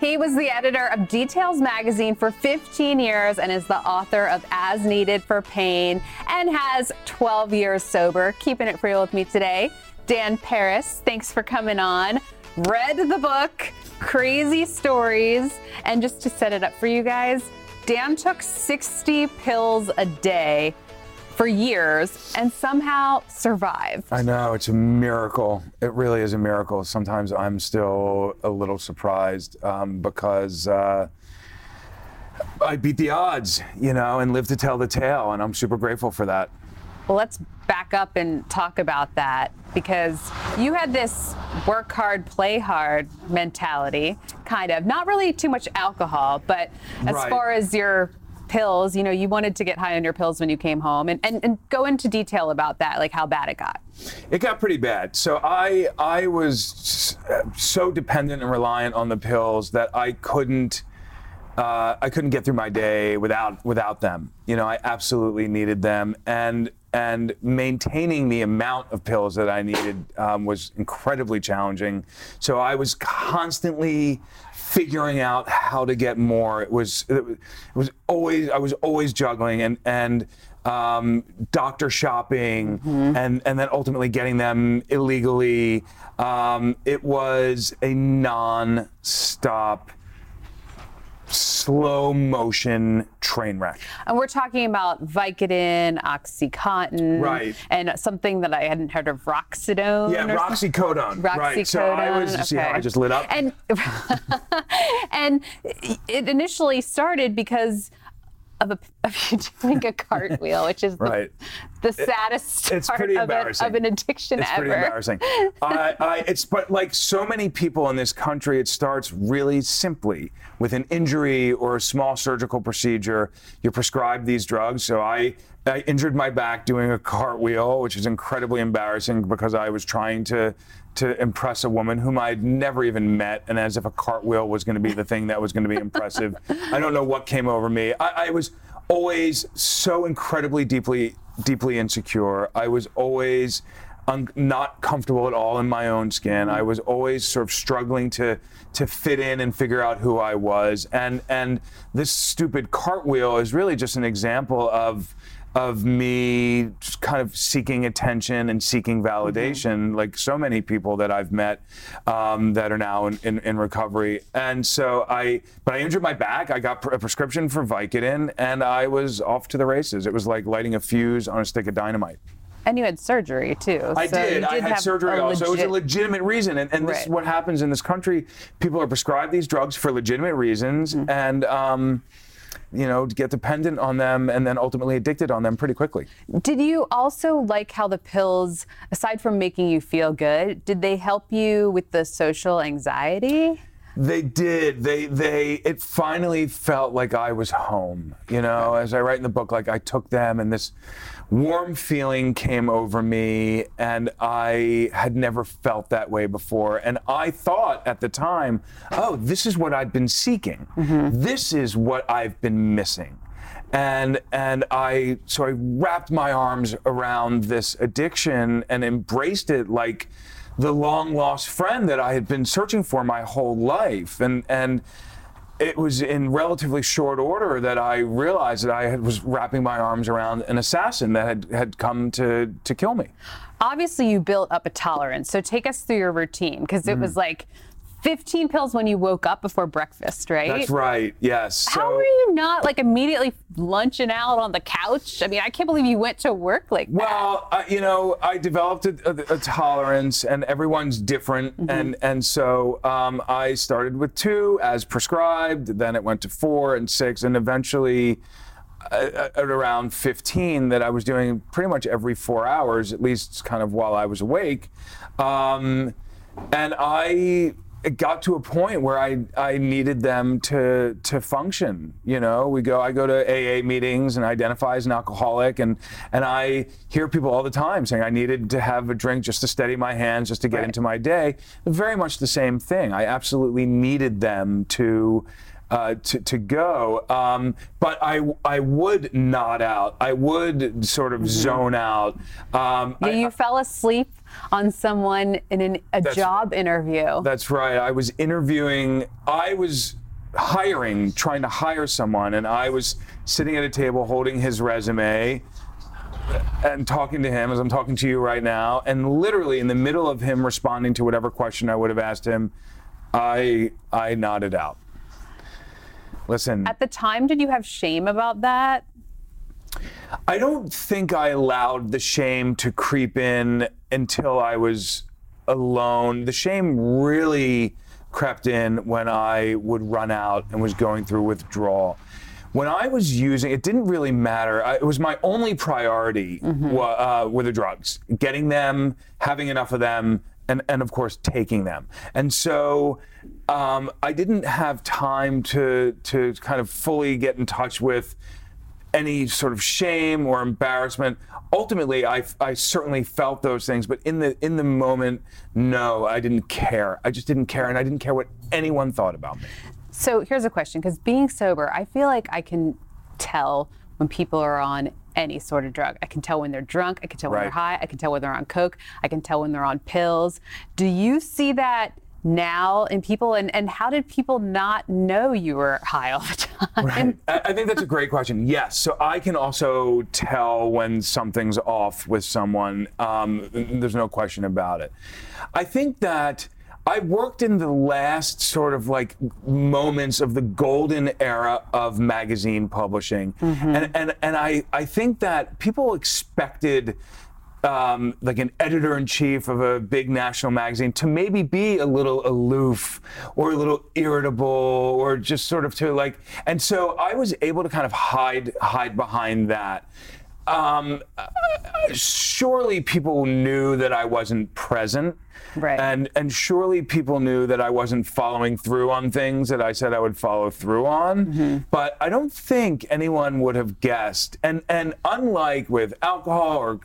He was the editor of Details magazine for 15 years and is the author of As Needed for Pain and has 12 years sober. Keeping it real with me today, Dan Peres. Thanks for coming on. Read the book, Crazy Stories. And just to set it up for you guys, Dan took 60 pills a day for years and somehow survived. I know, it's a miracle. It really is a miracle. Sometimes I'm still a little surprised um, because uh, I beat the odds, you know, and live to tell the tale, and I'm super grateful for that. Well, let's back up and talk about that because you had this work hard, play hard mentality, kind of. Not really too much alcohol, but as Right. far as your pills, you know, you wanted to get high on your pills when you came home and, and, and go into detail about that, like how bad it got. It got pretty bad. So I I was so dependent and reliant on the pills that I couldn't uh, I couldn't get through my day without without them. You know, I absolutely needed them, and and maintaining the amount of pills that I needed um, was incredibly challenging. So I was constantly figuring out how to get more. It was it was always I was always juggling and and um, doctor shopping and and then ultimately getting them illegally. Um, it was a non-stop slow motion train wreck. And we're talking about Vicodin, Oxycontin, Right. and something that I hadn't heard of, Roxidone. Yeah, something. Roxicodone. Right. So I was, you see how okay. I just lit up? And and it initially started because of, a, of you doing a cartwheel, which is the, Right. the saddest it's part pretty of, an- embarrassing. of an addiction it's ever. pretty embarrassing. I, I, it's but like so many people in this country, it starts really simply with an injury or a small surgical procedure. You're prescribed these drugs. So I, I injured my back doing a cartwheel, which is incredibly embarrassing because I was trying to to impress a woman whom I'd never even met, and as if a cartwheel was going to be the thing that was going to be impressive. I don't know what came over me. I, I was always so incredibly deeply deeply insecure. I was always un- not comfortable at all in my own skin. I was always sort of struggling to to fit in and figure out who I was. And and this stupid cartwheel is really just an example of of me just kind of seeking attention and seeking validation, like so many people that I've met um, that are now in, in, in recovery. And so I, but I injured my back. I got a prescription for Vicodin, and I was off to the races. It was like lighting a fuse on a stick of dynamite. And you had surgery too. I so did. you I had surgery also. It was a legitimate reason. And, and this is what happens in this country. People are prescribed these drugs for legitimate reasons Mm-hmm. and, um, you know, get dependent on them and then ultimately addicted on them pretty quickly. Did you also like how the pills, aside from making you feel good, did they help you with the social anxiety? They did. They they it finally felt like I was home. You know, as I write in the book, like I took them and this warm feeling came over me and I had never felt that way before. And I thought at the time, oh, this is what I've been seeking. Mm-hmm. This is what I've been missing. And and I so I wrapped my arms around this addiction and embraced it like the long lost friend that I had been searching for my whole life. And and it was in relatively short order that I realized that I had, was wrapping my arms around an assassin that had, had come to, to kill me. Obviously, you built up a tolerance. So take us through your routine because it Mm. was like 15 pills when you woke up before breakfast, right? That's right, yes. How So- were you not like immediately lunching out on the couch? I mean, I can't believe you went to work like that. Well, uh, you know, I developed a, a, a tolerance, and everyone's different, and and so um, I started with two as prescribed. Then it went to four and six, and eventually. uh, At around 15, that I was doing pretty much every four hours, at least kind of while I was awake. Um, and I it got to a point where I, I needed them to to function. You know, we go I go to AA meetings and identify as an alcoholic and and I hear people all the time saying I needed to have a drink just to steady my hands, just to get Right. into my day. Very much the same thing. I absolutely needed them to uh, to, to go. Um, but I, I would nod out. I would sort of zone out. Um, Yeah, I- you fell asleep on someone in an, a job interview. That's right. I was interviewing, I was hiring, trying to hire someone, and I was sitting at a table holding his resume and talking to him as I'm talking to you right now. And literally in the middle of him responding to whatever question I would have asked him, I I nodded out. Listen, At the time, did you have shame about that? I don't think I allowed the shame to creep in until I was alone. The shame really crept in when I would run out and was going through withdrawal. When I was using, it didn't really matter. I, it was my only priority wa- uh, were the drugs, getting them, having enough of them, and, and of course taking them. And so um, I didn't have time to to kind of fully get in touch with any sort of shame or embarrassment. Ultimately, I, I certainly felt those things, but in the in the moment, no, I didn't care. I just didn't care, and I didn't care what anyone thought about me. So here's a question because being sober, I feel like I can tell when people are on any sort of drug. I can tell when they're drunk, I can tell when they're high, I can tell when they're on coke, I can tell when they're on pills. Do you see that now in people and, and how did people not know you were high all the time? I, I think that's a great question. Yes, so I can also tell when something's off with someone. Um, there's no question about it. I think that. I worked in the last sort of like moments of the golden era of magazine publishing. And, and, and I, I think that people expected um, like an editor in chief of a big national magazine to maybe be a little aloof or a little irritable or just sort of to like, and so I was able to kind of hide hide behind that. Um, surely people knew that I wasn't present. Right. And and surely people knew that I wasn't following through on things that I said I would follow through on. But I don't think anyone would have guessed. And and unlike with alcohol or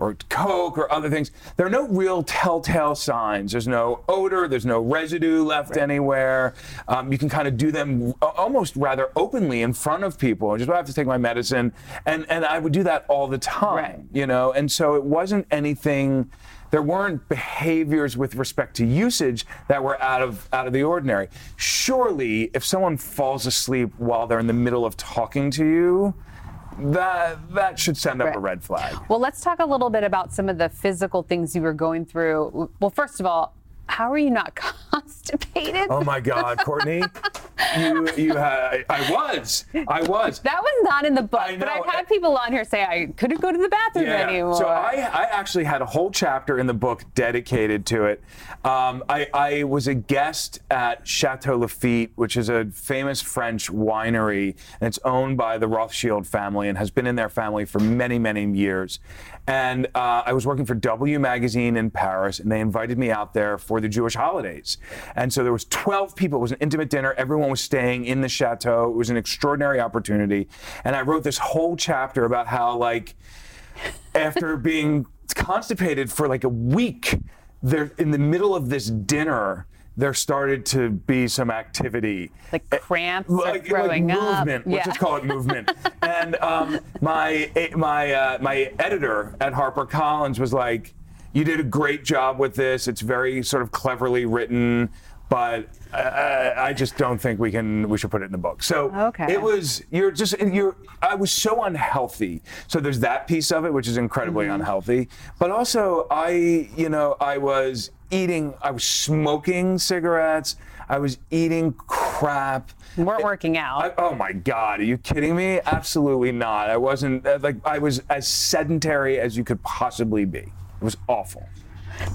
or coke or other things, there are no real telltale signs. There's no odor. There's no residue left anywhere. Um, you can kind of do them almost rather openly in front of people. Just I have to take my medicine, and and I would do that all the time. Right. You know, and so it wasn't anything there weren't behaviors with respect to usage that were out of out of the ordinary. Surely, if someone falls asleep while they're in the middle of talking to you, that that should send up a red flag. Well, let's talk a little bit about some of the physical things you were going through. Well, first of all, how are you not constipated? Oh my God, Courtney, you you had I was I was. That was not in the book, I but. I've had people on here say I couldn't go to the bathroom anymore. So I, I actually had a whole chapter in the book dedicated to it. Um, I, I was a guest at Chateau Lafite, which is a famous French winery, and it's owned by the Rothschild family and has been in their family for many, many years. And uh, I was working for W Magazine in Paris, and they invited me out there for the Jewish holidays. And so there was 12 people. It was an intimate dinner. Everyone was staying in the chateau. It was an extraordinary opportunity. And I wrote this whole chapter about how, like, after being constipated for like a week, there in the middle of this dinner, there started to be some activity. like cramps or Like, like throwing up. movement. Let's Yeah. just call it movement. and um, my my uh, my editor at HarperCollins was like, "You did a great job with this. It's very sort of cleverly written, but uh, I just don't think we can. We should put it in the book." So Okay. it was. You're just. You're. I was so unhealthy. So there's that piece of it, which is incredibly Mm-hmm. unhealthy. But also, I. You know, I was eating. I was smoking cigarettes. I was eating crap. You weren't working out. I, oh my God, are you kidding me? Absolutely not. I wasn't uh, like I was as sedentary as you could possibly be. It was awful.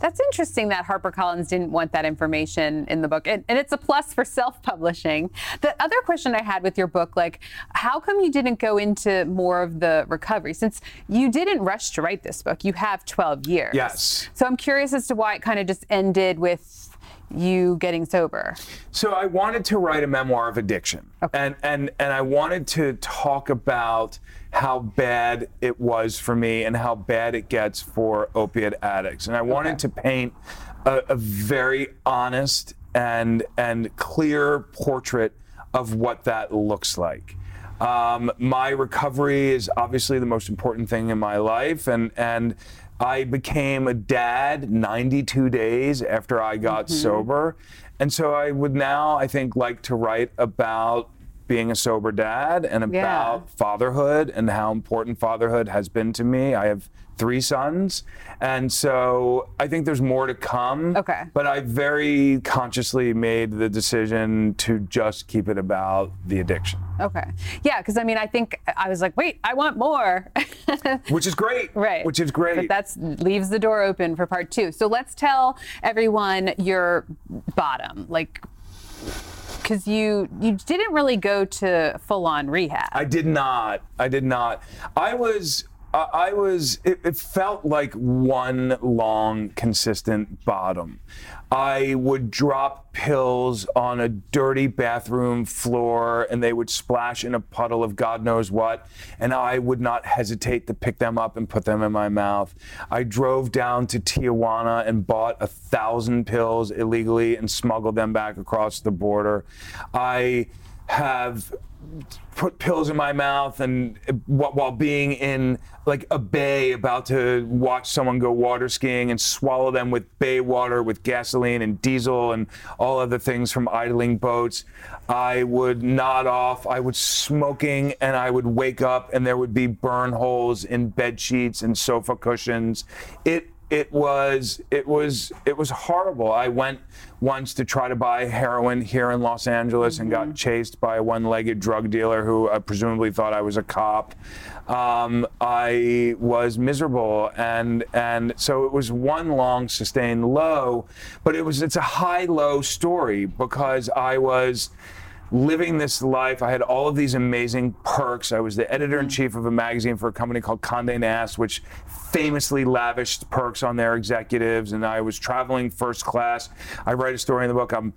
That's interesting that HarperCollins didn't want that information in the book. And, and it's a plus for self publishing. The other question I had with your book, like, how come you didn't go into more of the recovery? Since you didn't rush to write this book, you have 12 years. Yes. So I'm curious as to why it kind of just ended with you getting sober. So I wanted to write a memoir of addiction, and and and I wanted to talk about how bad it was for me and how bad it gets for opiate addicts, and I wanted to paint a, a very honest and and clear portrait of what that looks like. Um, my recovery is obviously the most important thing in my life, and and I became a dad 92 days after I got Mm-hmm. sober, and so I would now I think like to write about being a sober dad and Yeah. about fatherhood and how important fatherhood has been to me. I have three sons, and so I think there's more to come. Okay. But I very consciously made the decision to just keep it about the addiction, Okay. Yeah, because I mean, I think I was like, wait, I want more. which is great. right. Which is great. But that's leaves the door open for part two. So let's tell everyone your bottom, like, because you you didn't really go to full on rehab. I did not. I did not. I was. I was. It, it felt like one long, consistent bottom. I would drop pills on a dirty bathroom floor, and they would splash in a puddle of God knows what, and I would not hesitate to pick them up and put them in my mouth. I drove down to Tijuana and bought a thousand pills illegally and smuggled them back across the border. I have put pills in my mouth and while being in like a bay about to watch someone go water skiing and swallow them with bay water with gasoline and diesel and all other things from idling boats i would nod off i would smoking and i would wake up and there would be burn holes in bed sheets and sofa cushions. It it was it was it was horrible. I went once to try to buy heroin here in Los Angeles and got chased by a one-legged drug dealer who uh, presumably thought I was a cop. Um, I was miserable, and and so it was one long sustained low, but it was it's a high-low story because I was living this life. I had all of these amazing perks. I was the editor in chief of a magazine for a company called Condé Nast, which famously lavished perks on their executives. And I was traveling first class. I write a story in the book. Um,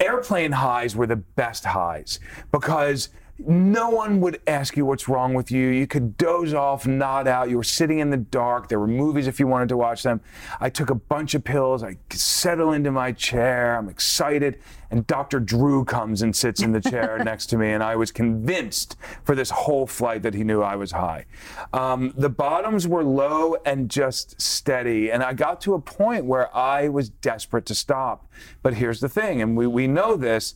airplane highs were the best highs because no one would ask you what's wrong with you. You could doze off, nod out. You were sitting in the dark. There were movies if you wanted to watch them. I took a bunch of pills. I settle into my chair. I'm excited. And Dr. Drew comes and sits in the chair next to me. And I was convinced for this whole flight that he knew I was high. Um, the bottoms were low and just steady. And I got to a point where I was desperate to stop. But here's the thing, and we, we know this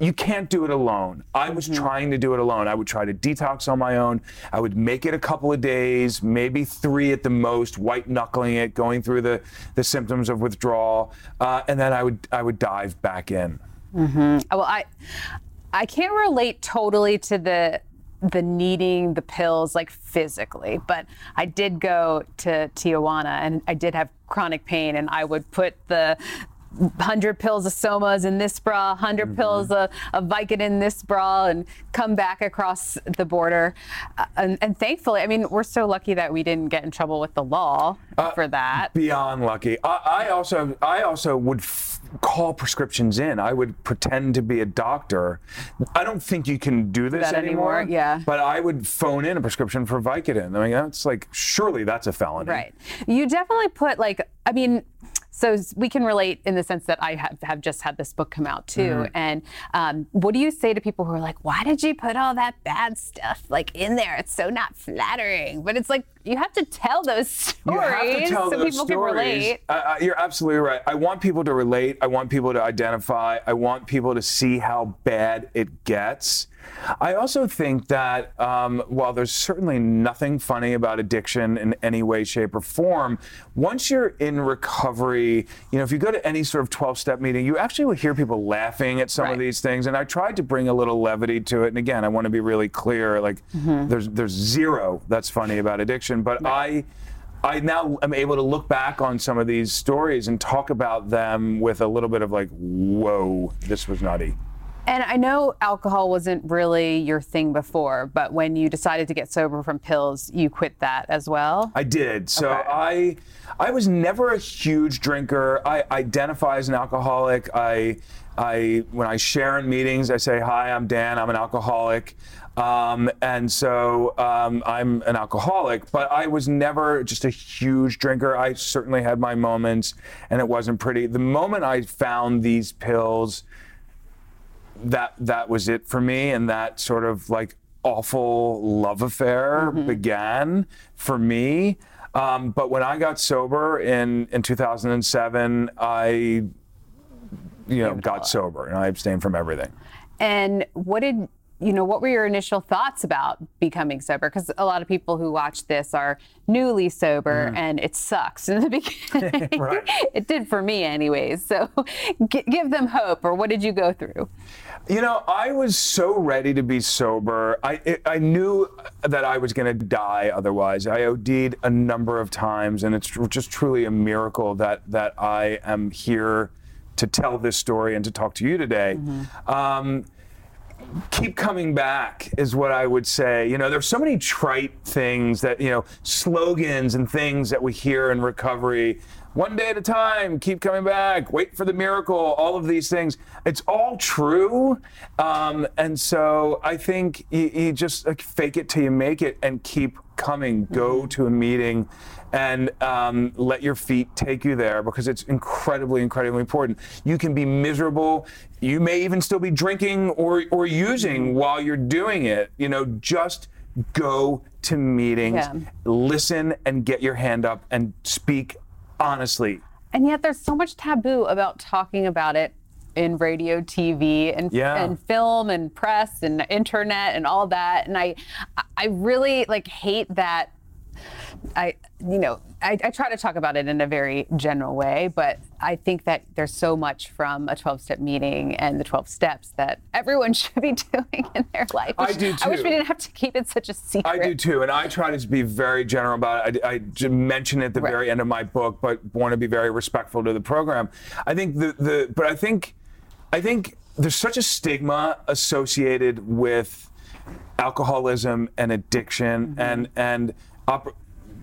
you can't do it alone. I was mm-hmm. trying to do it alone. I would try to detox on my own. I would make it a couple of days, maybe three at the most, white knuckling it, going through the, the symptoms of withdrawal, uh, and then I would I would dive back in. Mm-hmm. Uh, well, I I can't relate totally to the the needing the pills like physically, but I did go to Tijuana and I did have chronic pain and I would put the 100 pills of somas in this bra 100 pills of, of vicodin in this bra and come back across the border Uh, and, and thankfully i mean we're so lucky that we didn't get in trouble with the law for that Beyond lucky. I, I also I also would f- call prescriptions in. I would pretend to be a doctor. I don't think you can do this That anymore, yeah. But I would phone in a prescription for Vicodin. I mean, that's like surely that's a felony. Right. You definitely put like I mean, so we can relate in the sense that I have, have just had this book come out too. Mm-hmm. And um, what do you say to people who are like, "Why did you put all that bad stuff like in there? It's so not flattering." But it's like you have to tell those stories You have to tell so those people stories. can relate. Uh, uh, you're absolutely right. I want people to relate. I want people to identify. I want people to see how bad it gets. I also think that um, while there's certainly nothing funny about addiction in any way, shape, or form, once you're in recovery, you know, if you go to any sort of 12 step meeting, you actually will hear people laughing at some of these things. And I tried to bring a little levity to it. And again, I want to be really clear like, Mm-hmm. there's, there's zero that's funny about addiction. But I, I now am able to look back on some of these stories and talk about them with a little bit of like, whoa, this was nutty. And I know alcohol wasn't really your thing before, but when you decided to get sober from pills, you quit that as well. I did. So Okay. I I was never a huge drinker. I identify as an alcoholic. I I when I share in meetings, I say, "Hi, I'm Dan. I'm an alcoholic." Um, and so um, I'm an alcoholic, but I was never just a huge drinker. I certainly had my moments, and it wasn't pretty. The moment I found these pills, that that was it for me, and that sort of like awful love affair began for me. Um, but when I got sober in in 2007, I you know got sober and I abstained from everything. And what did you know? What were your initial thoughts about becoming sober? Because a lot of people who watch this are newly sober, and it sucks in the beginning. Mm-hmm. Right. it did for me, anyways. So, g- give them hope. Or what did you go through? You know, I was so ready to be sober. I it, I knew that I was going to die otherwise. I OD'd a number of times, and it's tr- just truly a miracle that that I am here to tell this story and to talk to you today. Um, keep coming back is what I would say. You know, there's so many trite things that, you know, slogans and things that we hear in recovery. One day at a time, keep coming back, wait for the miracle, all of these things. It's all true. Um, and so I think you, you just like fake it till you make it and keep coming. Go to a meeting and um, let your feet take you there because it's incredibly, incredibly important. You can be miserable. You may even still be drinking or, or using while you're doing it. You know, just go to meetings, Yeah. listen, and get your hand up and speak honestly. And yet, there's so much taboo about talking about it in radio, TV, and, Yeah. and film, and press, and internet, and all that. And I, I really like hate that. I, you know, I, I try to talk about it in a very general way, but I think that there's so much from a 12-step meeting and the 12 steps that everyone should be doing in their life. I do too. I wish we didn't have to keep it such a secret. I do too, and I try to be very general about it. I, I mention it at the Right. very end of my book, but want to be very respectful to the program. I think the the, but I think, I think there's such a stigma associated with alcoholism and addiction, mm-hmm. and and op-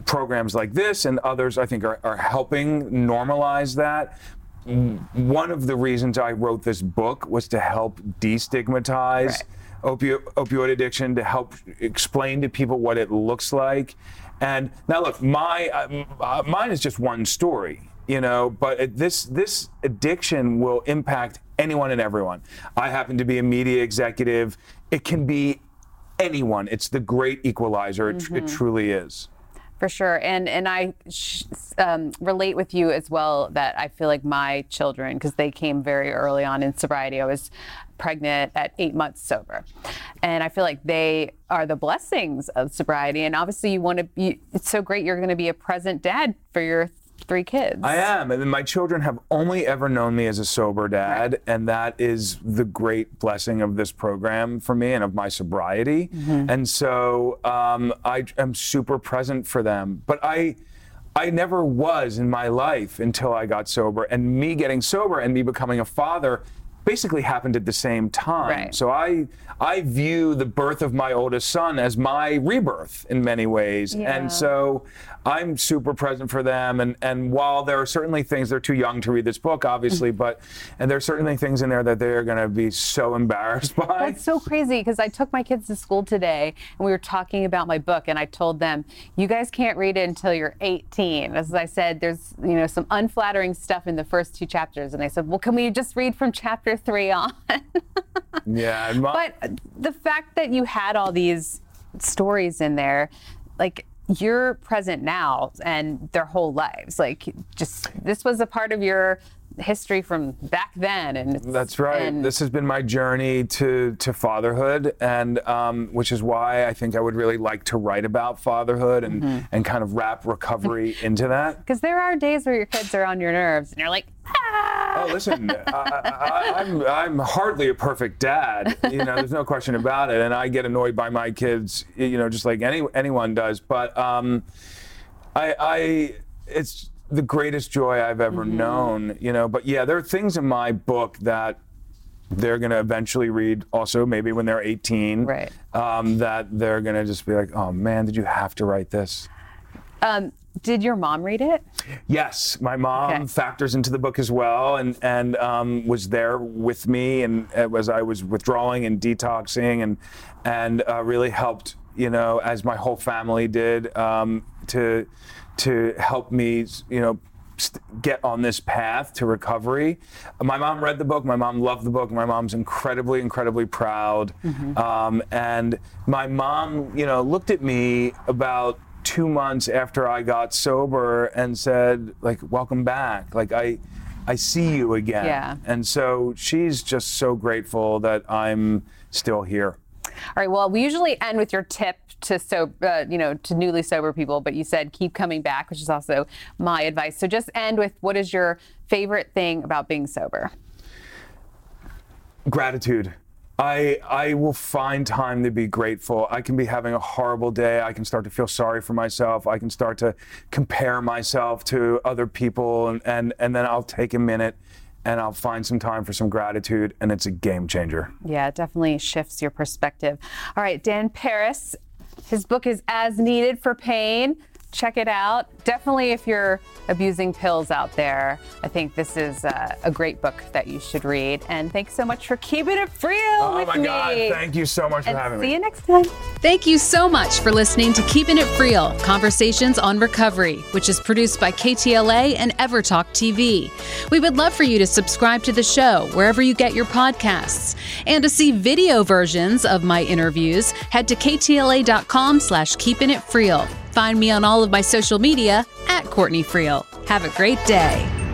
programs like this and others. I think are, are helping normalize that. One of the reasons I wrote this book was to help destigmatize Right. opio- opioid addiction to help explain to people what it looks like. And now, look, my uh, uh, mine is just one story, you know. But this this addiction will impact anyone and everyone. I happen to be a media executive. It can be anyone. It's the great equalizer. It, tr- it truly is. For sure, and and I sh- um, relate with you as well that I feel like my children, because they came very early on in sobriety. I was pregnant at eight months sober, and I feel like they are the blessings of sobriety. And obviously, you want to be. It's so great you're going to be a present dad for your three kids. I am, and my children have only ever known me as a sober dad, and that is the great blessing of this program for me and of my sobriety. And so um, I am super present for them, but I. I never was in my life until I got sober, and me getting sober and me becoming a father basically happened at the same time. Right. So I I view the birth of my oldest son as my rebirth in many ways, Yeah. and so I'm super present for them. And and while there are certainly things they're too young to read this book, obviously, but and there's certainly things in there that they're going to be so embarrassed by. That's so crazy because I took my kids to school today and we were talking about my book and I told them, you guys can't read it until you're 18. As I said, there's you know some unflattering stuff in the first two chapters, and they said, well, can we just read from chapter three on? yeah, my- but the fact that you had all these stories in there, like you're present now and their whole lives, like just this was a part of your history from back then, and That's right. and- this has been my journey to to fatherhood, and um, which is why I think I would really like to write about fatherhood and Mm-hmm. and kind of wrap recovery into that. Because there are days where your kids are on your nerves and you're like, ah. Oh, listen, I, I, I'm I'm hardly a perfect dad. You know, there's no question about it, and I get annoyed by my kids. You know, just like any anyone does. But um, I, I, it's the greatest joy I've ever Mm-hmm. known. You know, but yeah, there are things in my book that they're going to eventually read also maybe when they're 18 Right. um, that they're going to just be like oh man did you have to write this Um, did your mom read it? Yes, my mom Okay. factors into the book as well, and and um, was there with me, and as I was withdrawing and detoxing, and and uh, really helped, you know, as my whole family did, um, to to help me, you know, get on this path to recovery. My mom read the book. My mom loved the book. My mom's incredibly, incredibly proud. Mm-hmm. Um, and my mom, you know, looked at me about two months after I got sober and said, like, welcome back. Like, I, I see you again. Yeah. And so she's just so grateful that I'm still here. All right. Well, we usually end with your tip to so uh, you know to newly sober people, but you said keep coming back, which is also my advice. So just end with what is your favorite thing about being sober? Gratitude. I I will find time to be grateful. I can be having a horrible day. I can start to feel sorry for myself. I can start to compare myself to other people and and, and then I'll take a minute and I'll find some time for some gratitude, and it's a game changer. Yeah, it definitely shifts your perspective. All right, Dan Peres, his book is As Needed for Pain check it out. Definitely, if you're abusing pills out there, I think this is uh, a great book that you should read. And thanks so much for keeping it real oh with my me. God, thank you so much and for having see me. See you next time. Thank you so much for listening to Keeping It Real Conversations on Recovery, which is produced by KTLA and EverTalk TV. We would love for you to subscribe to the show wherever you get your podcasts. And to see video versions of my interviews, head to ktla.com slash keeping it real. Find me on all of my social media at Courtney Friel. Have a great day.